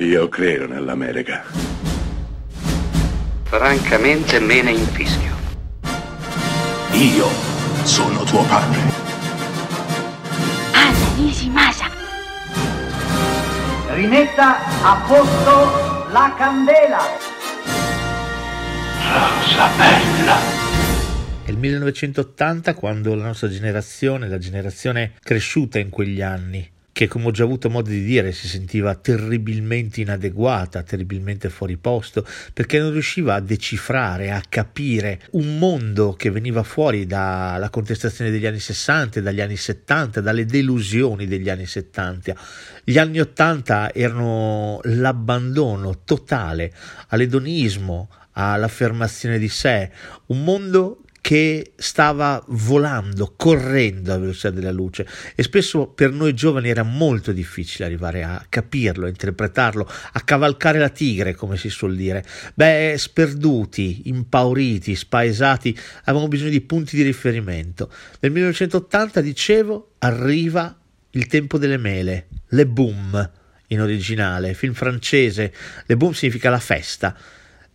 Io credo nell'America. Francamente me ne infischio. Io sono tuo padre. Anna Nishimasa. Rimetta a posto la candela. Rosa bella. È il 1980 quando la nostra generazione, la generazione cresciuta in quegli anni, che come ho già avuto modo di dire si sentiva terribilmente inadeguata, terribilmente fuori posto, perché non riusciva a decifrare, a capire un mondo che veniva fuori dalla contestazione degli anni 60, dagli anni 70, dalle delusioni degli anni 70. Gli anni 80 erano l'abbandono totale all'edonismo, all'affermazione di sé, un mondo che stava volando, correndo alla velocità della luce e spesso per noi giovani era molto difficile arrivare a capirlo, a interpretarlo, a cavalcare la tigre, come si suol dire. Beh, sperduti, impauriti, spaesati, avevamo bisogno di punti di riferimento. Nel 1980, dicevo, arriva il tempo delle mele, le boom in originale, film francese, le boom significa la festa.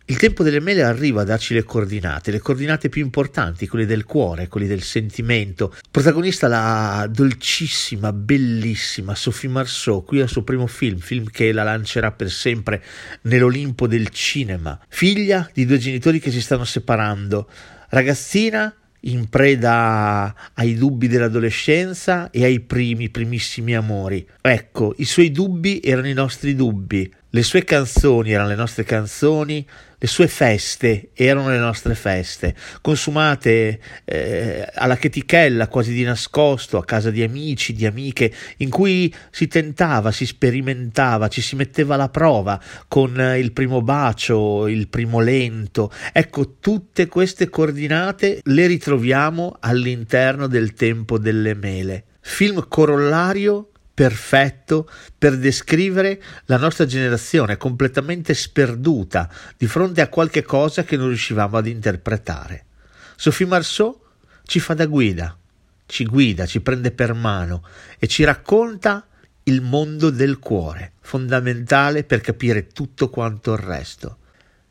Il tempo delle mele arriva a darci le coordinate, le coordinate più importanti, quelle del cuore, quelle del sentimento. Protagonista la dolcissima, bellissima Sophie Marceau, qui al suo primo film, film che la lancerà per sempre nell'Olimpo del cinema. Figlia di due genitori che si stanno separando, ragazzina in preda ai dubbi dell'adolescenza e ai primi, primissimi amori. Ecco, i suoi dubbi erano i nostri dubbi, le sue canzoni erano le nostre canzoni, le sue feste erano le nostre feste, consumate eh, alla chetichella, quasi di nascosto, a casa di amici, di amiche, in cui si tentava, si sperimentava, ci si metteva alla prova con il primo bacio, il primo lento. Ecco, tutte queste coordinate le ritroviamo all'interno del tempo delle mele. Film corollario perfetto per descrivere la nostra generazione completamente sperduta di fronte a qualche cosa che non riuscivamo ad interpretare. Sophie Marceau ci fa da guida, ci guida, ci prende per mano e ci racconta il mondo del cuore, fondamentale per capire tutto quanto il resto.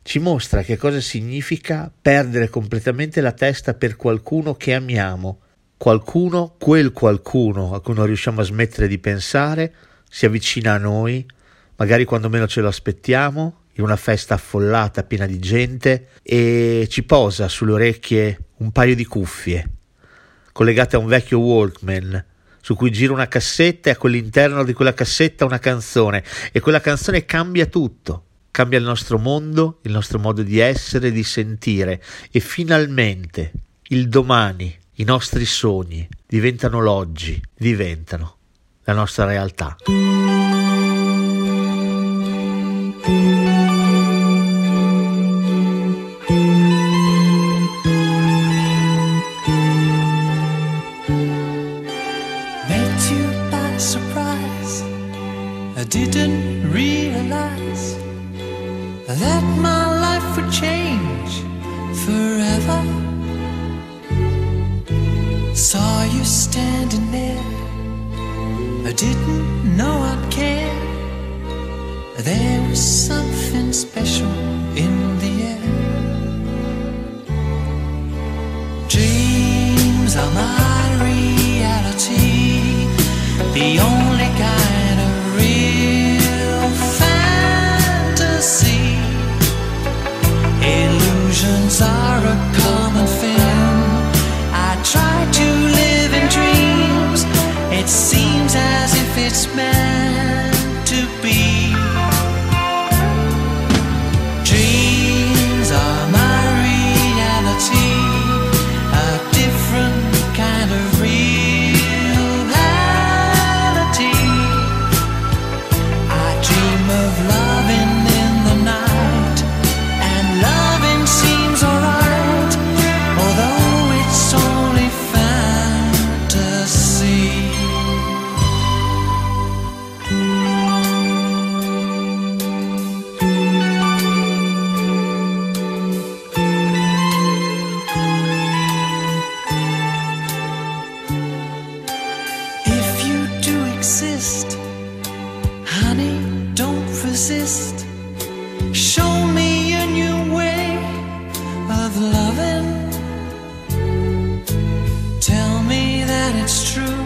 Ci mostra che cosa significa perdere completamente la testa per qualcuno che amiamo, qualcuno, quel qualcuno a cui non riusciamo a smettere di pensare, si avvicina a noi, magari quando meno ce lo aspettiamo, in una festa affollata, piena di gente, e ci posa sulle orecchie un paio di cuffie, collegate a un vecchio Walkman, su cui gira una cassetta e a quell'interno di quella cassetta una canzone, e quella canzone cambia tutto. Cambia il nostro mondo, il nostro modo di essere, di sentire e finalmente il domani i nostri sogni diventano l'oggi, diventano la nostra realtà. Didn't realize that my life would change forever. Saw you standing there. I didn't know I'd care. There was something special in the air. Dreams are my reality. The only resist. Show me a new way of loving. Tell me that it's true.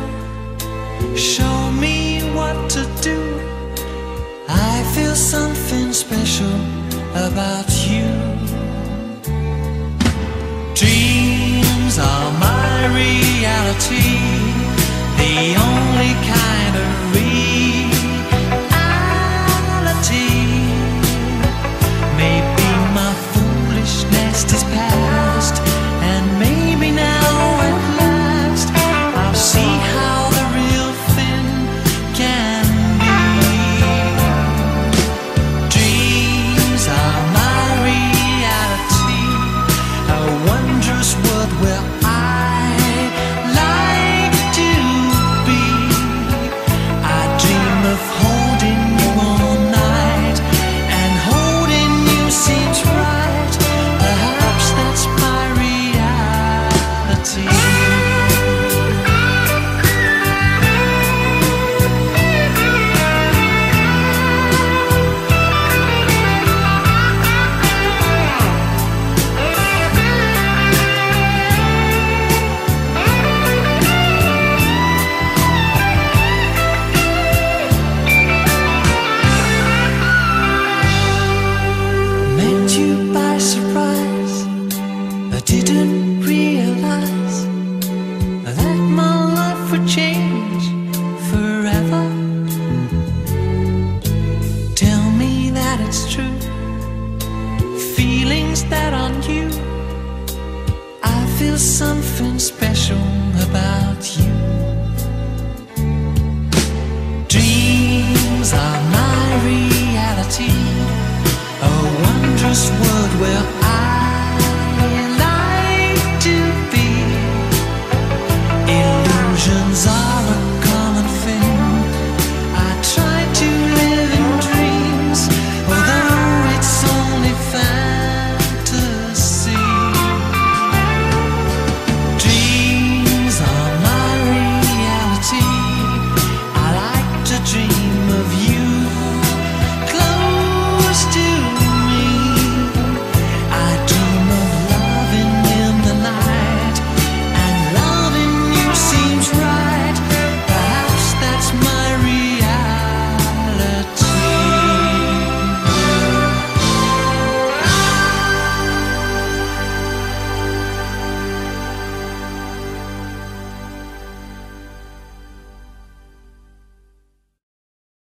Show me what to do. I feel something special about you. Dreams are my reality, the only kind something special about you.